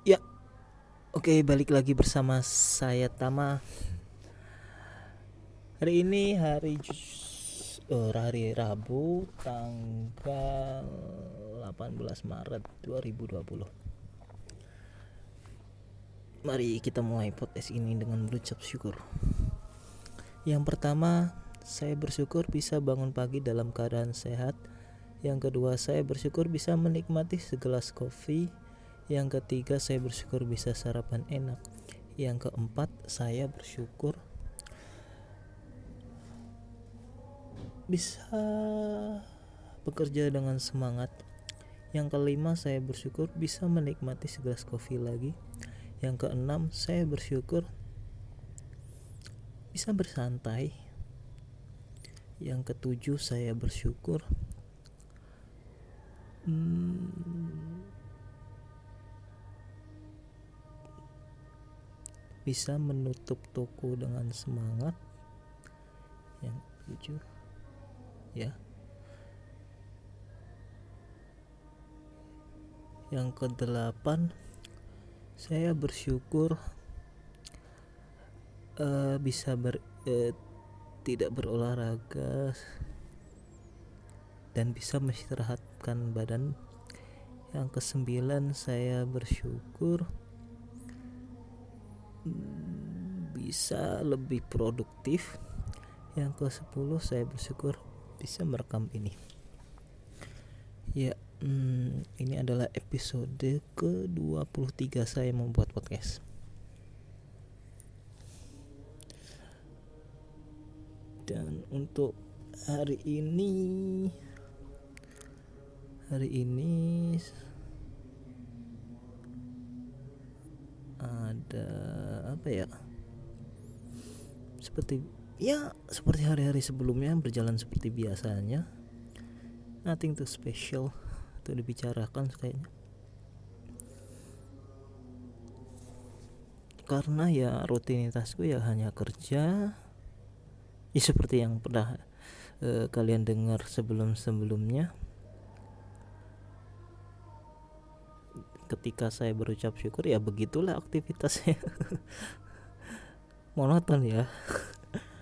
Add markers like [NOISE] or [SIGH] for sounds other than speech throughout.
Ya, oke balik lagi bersama saya Tama. Hari ini hari eh, hari Rabu tanggal 18 Maret 2020. Mari kita mulai podcast ini dengan berucap syukur. Yang pertama, saya bersyukur bisa bangun pagi dalam keadaan sehat. Yang kedua, saya bersyukur bisa menikmati segelas kopi. Yang ketiga, saya bersyukur bisa sarapan enak. Yang keempat, saya bersyukur bisa bekerja dengan semangat. Yang kelima, saya bersyukur bisa menikmati segelas kopi lagi. Yang keenam, saya bersyukur bisa bersantai. Yang ketujuh, saya bersyukur hmm, bisa menutup toko dengan semangat. Yang ketujuh, ya. Yang kedelapan, saya bersyukur eh, bisa ber eh, tidak berolahraga dan bisa mengistirahatkan badan. Yang kesembilan, saya bersyukur bisa lebih produktif. Yang ke sepuluh, saya bersyukur bisa merekam ini. Ya, hmm, ini adalah episode ke-23 saya membuat podcast. Dan untuk hari ini hari ini ada apa ya? Seperti ya seperti hari-hari sebelumnya berjalan seperti biasanya. Nothing too special untuk dibicarakan kayaknya. Karena ya rutinitasku ya hanya kerja. Ya seperti yang pernah eh, kalian dengar sebelum-sebelumnya. Ketika saya berucap syukur ya begitulah aktivitasnya. [LAUGHS] Monoton ya.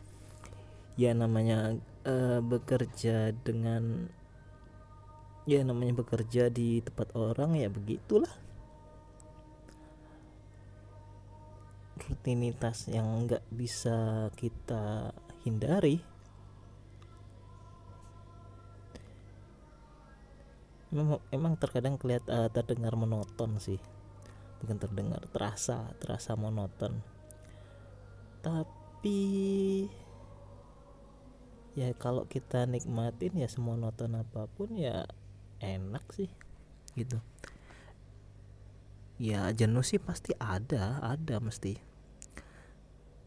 [LAUGHS] ya namanya eh, bekerja dengan ya namanya bekerja di tempat orang ya begitulah rutinitas yang nggak bisa kita hindari memang, emang terkadang kelihat uh, terdengar monoton sih. Bukan terdengar terasa terasa monoton. Tapi ya kalau kita nikmatin ya semonoton apa pun ya enak sih gitu. Ya jenuh sih pasti ada ada mesti.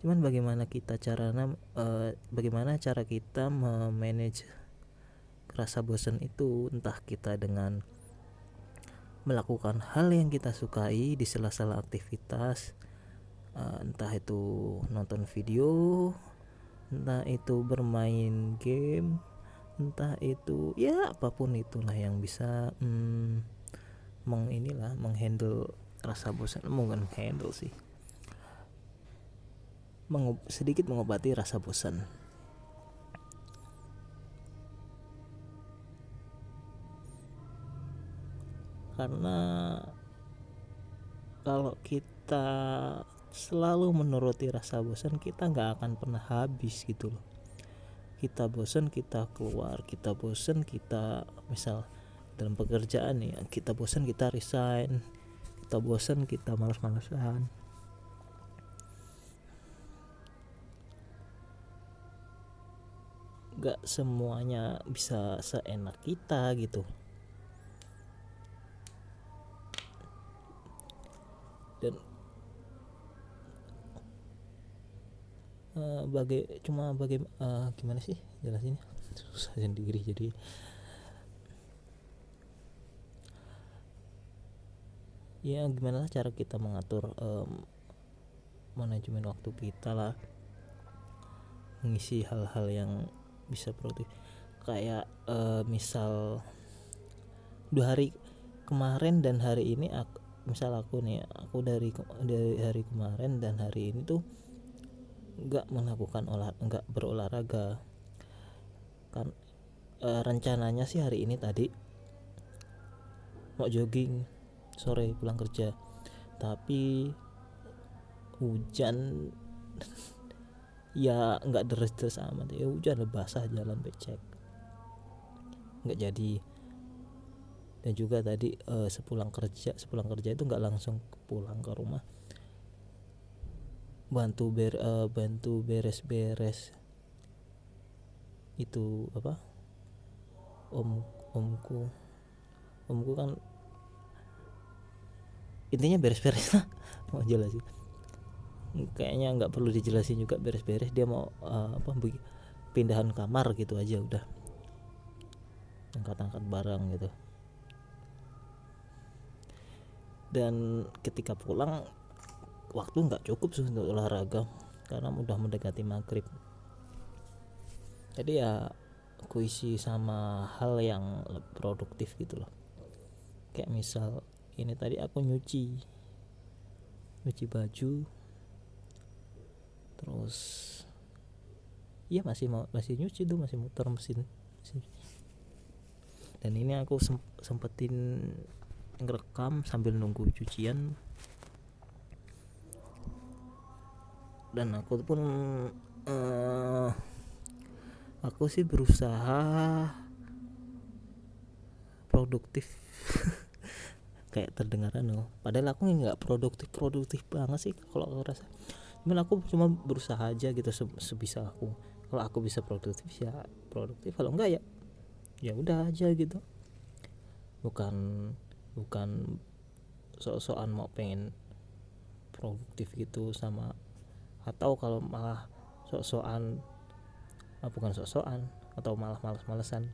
Cuman bagaimana kita caranya uh, bagaimana cara kita memanage rasa bosan itu entah kita dengan melakukan hal yang kita sukai di sela-sela aktivitas uh, entah itu nonton video entah itu bermain game entah itu ya apa pun itulah yang bisa hmm, meng inilah menghandle rasa bosan mungkin menghandle sih Mengob, sedikit mengobati rasa bosan karena kalau kita selalu menuruti rasa bosan kita nggak akan pernah habis gitu loh. Kita bosan kita keluar. Kita bosan kita misal dalam pekerjaan nih kita bosan kita resign. Kita bosan kita malas-malasan. Nggak semuanya bisa seenak kita gitu dan uh, bagai cuma bagai uh, gimana sih jelasinnya? Susah sendiri jadi. Ya gimana cara kita mengatur um, manajemen waktu kita lah. Mengisi hal-hal yang bisa produktif. Kayak uh, misal dua hari kemarin dan hari ini aku, misal aku nih aku dari dari hari kemarin dan hari ini tuh nggak melakukan olah nggak berolahraga. Kan e, rencananya sih hari ini tadi mau jogging sore pulang kerja. Tapi hujan [LAUGHS] ya nggak deres-deres amat. Ya hujan basah jalan becek. Nggak jadi dan juga tadi uh, sepulang kerja sepulang kerja itu nggak langsung pulang ke rumah. Bantu ber uh, bantu beres-beres itu apa? Om omku. Omku kan intinya beres-beres lah. [LAUGHS] Mau jelasin. Kayaknya nggak perlu dijelasin juga beres-beres. Dia mau uh, apa pindahan kamar gitu aja udah. Angkat-angkat barang gitu dan ketika pulang waktu nggak cukup sih untuk olahraga karena mudah mendekati maghrib. Jadi ya aku isi sama hal yang produktif gitu loh. Kayak misal ini tadi aku nyuci. Nyuci baju. Terus iya masih mau masih nyuci tuh masih muter mesin, mesin dan ini aku sempetin ngerekam sambil nunggu cucian. Dan aku pun uh, aku sih berusaha produktif. [LAUGHS] Kayak terdengaran loh padahal aku nggak produktif produktif banget sih kalau aku rasa. Cuman aku cuma berusaha aja gitu sebisa aku. Kalau aku bisa produktif ya produktif. Kalau enggak ya ya udah aja gitu. Bukan bukan sok-sokan mau pengen produktif gitu sama atau kalau malah sok-sokan ah, bukan sok-sokan atau malah malas-malesan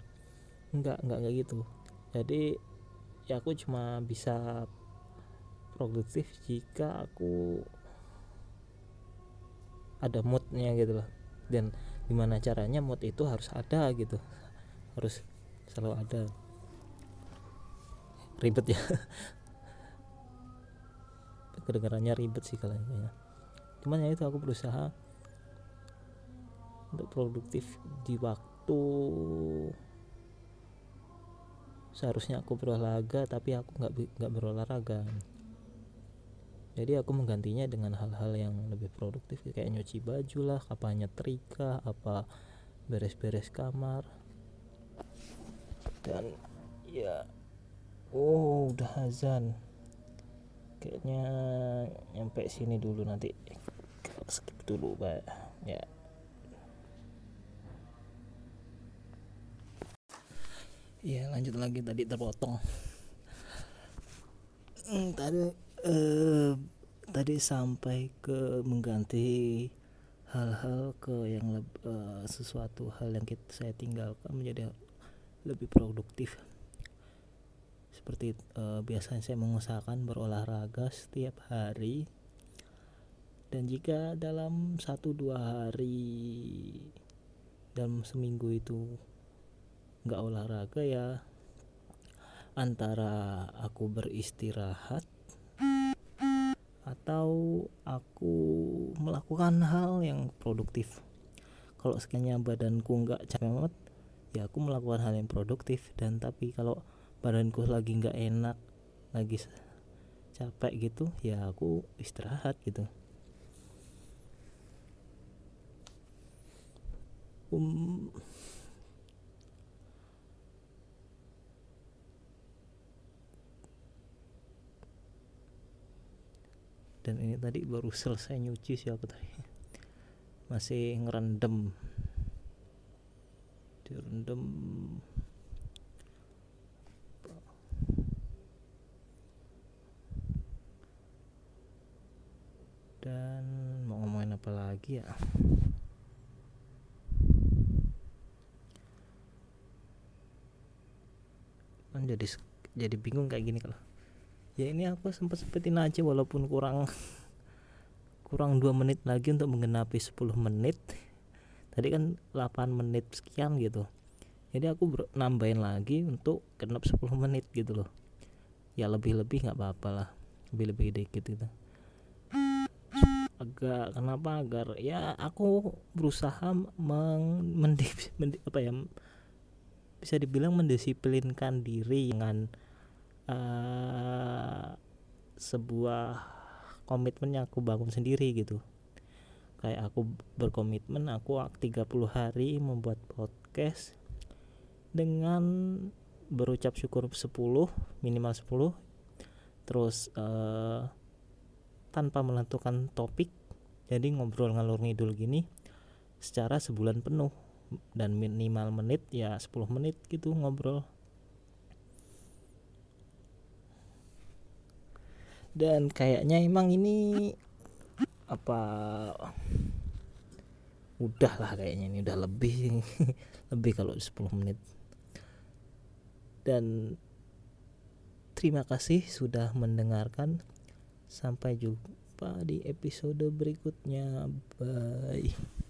enggak enggak enggak gitu. Jadi ya aku cuma bisa produktif jika aku ada moodnya gitu loh. Dan gimana caranya mood itu harus ada gitu. Harus selalu ada ribet ya. [LAUGHS] Kedengarannya ribet sih kalian cuman ya itu aku berusaha untuk produktif di waktu seharusnya aku berolahraga tapi aku nggak nggak berolahraga. Jadi aku menggantinya dengan hal-hal yang lebih produktif kayak nyuci baju lah apa nyetrika apa beres-beres kamar. Dan ya oh udah azan. Kayaknya nyampe sini dulu nanti. Skip dulu pak. Ya. Ya lanjut lagi. Tadi terpotong. Hmm, tadi eh, tadi sampai ke mengganti hal-hal ke yang uh, sesuatu hal yang kita saya tinggalkan menjadi lebih produktif seperti uh, biasanya saya mengusahakan berolahraga setiap hari. Dan jika dalam satu dua hari dalam seminggu itu nggak olahraga ya antara aku beristirahat atau aku melakukan hal yang produktif. Kalau sekiranya badanku nggak capek banget ya aku melakukan hal yang produktif. Dan tapi kalau badanku lagi nggak enak lagi capek gitu ya aku istirahat gitu. Um, dan ini tadi baru selesai nyuci siapa tadi. Masih ngerendam. Direndam dan mau ngomongin ya kan jadi jadi bingung kayak gini kalau ya ini aku sempat sempetin aja walaupun kurang kurang dua menit lagi untuk menggenapi 10 menit. Tadi kan 8 menit sekian gitu. Jadi aku nambahin lagi untuk genap 10 menit gitu loh. Ya lebih-lebih nggak apa-apa lah lebih lebih dikit gitu agak kenapa? Agar ya aku berusaha meng, mendip, mendip, apa ya bisa dibilang mendisiplinkan diri dengan uh, sebuah komitmen yang aku bangun sendiri gitu. Kayak aku berkomitmen aku 30 hari membuat podcast dengan berucap syukur 10 minimal 10 terus uh, tanpa menentukan topik jadi ngobrol ngalur ngidul gini secara sebulan penuh dan minimal menit ya 10 menit gitu ngobrol. Dan kayaknya emang ini apa udah lah kayaknya ini udah lebih [LAUGHS] lebih kalau 10 menit. Dan terima kasih sudah mendengarkan. Sampai jumpa di episode berikutnya. Bye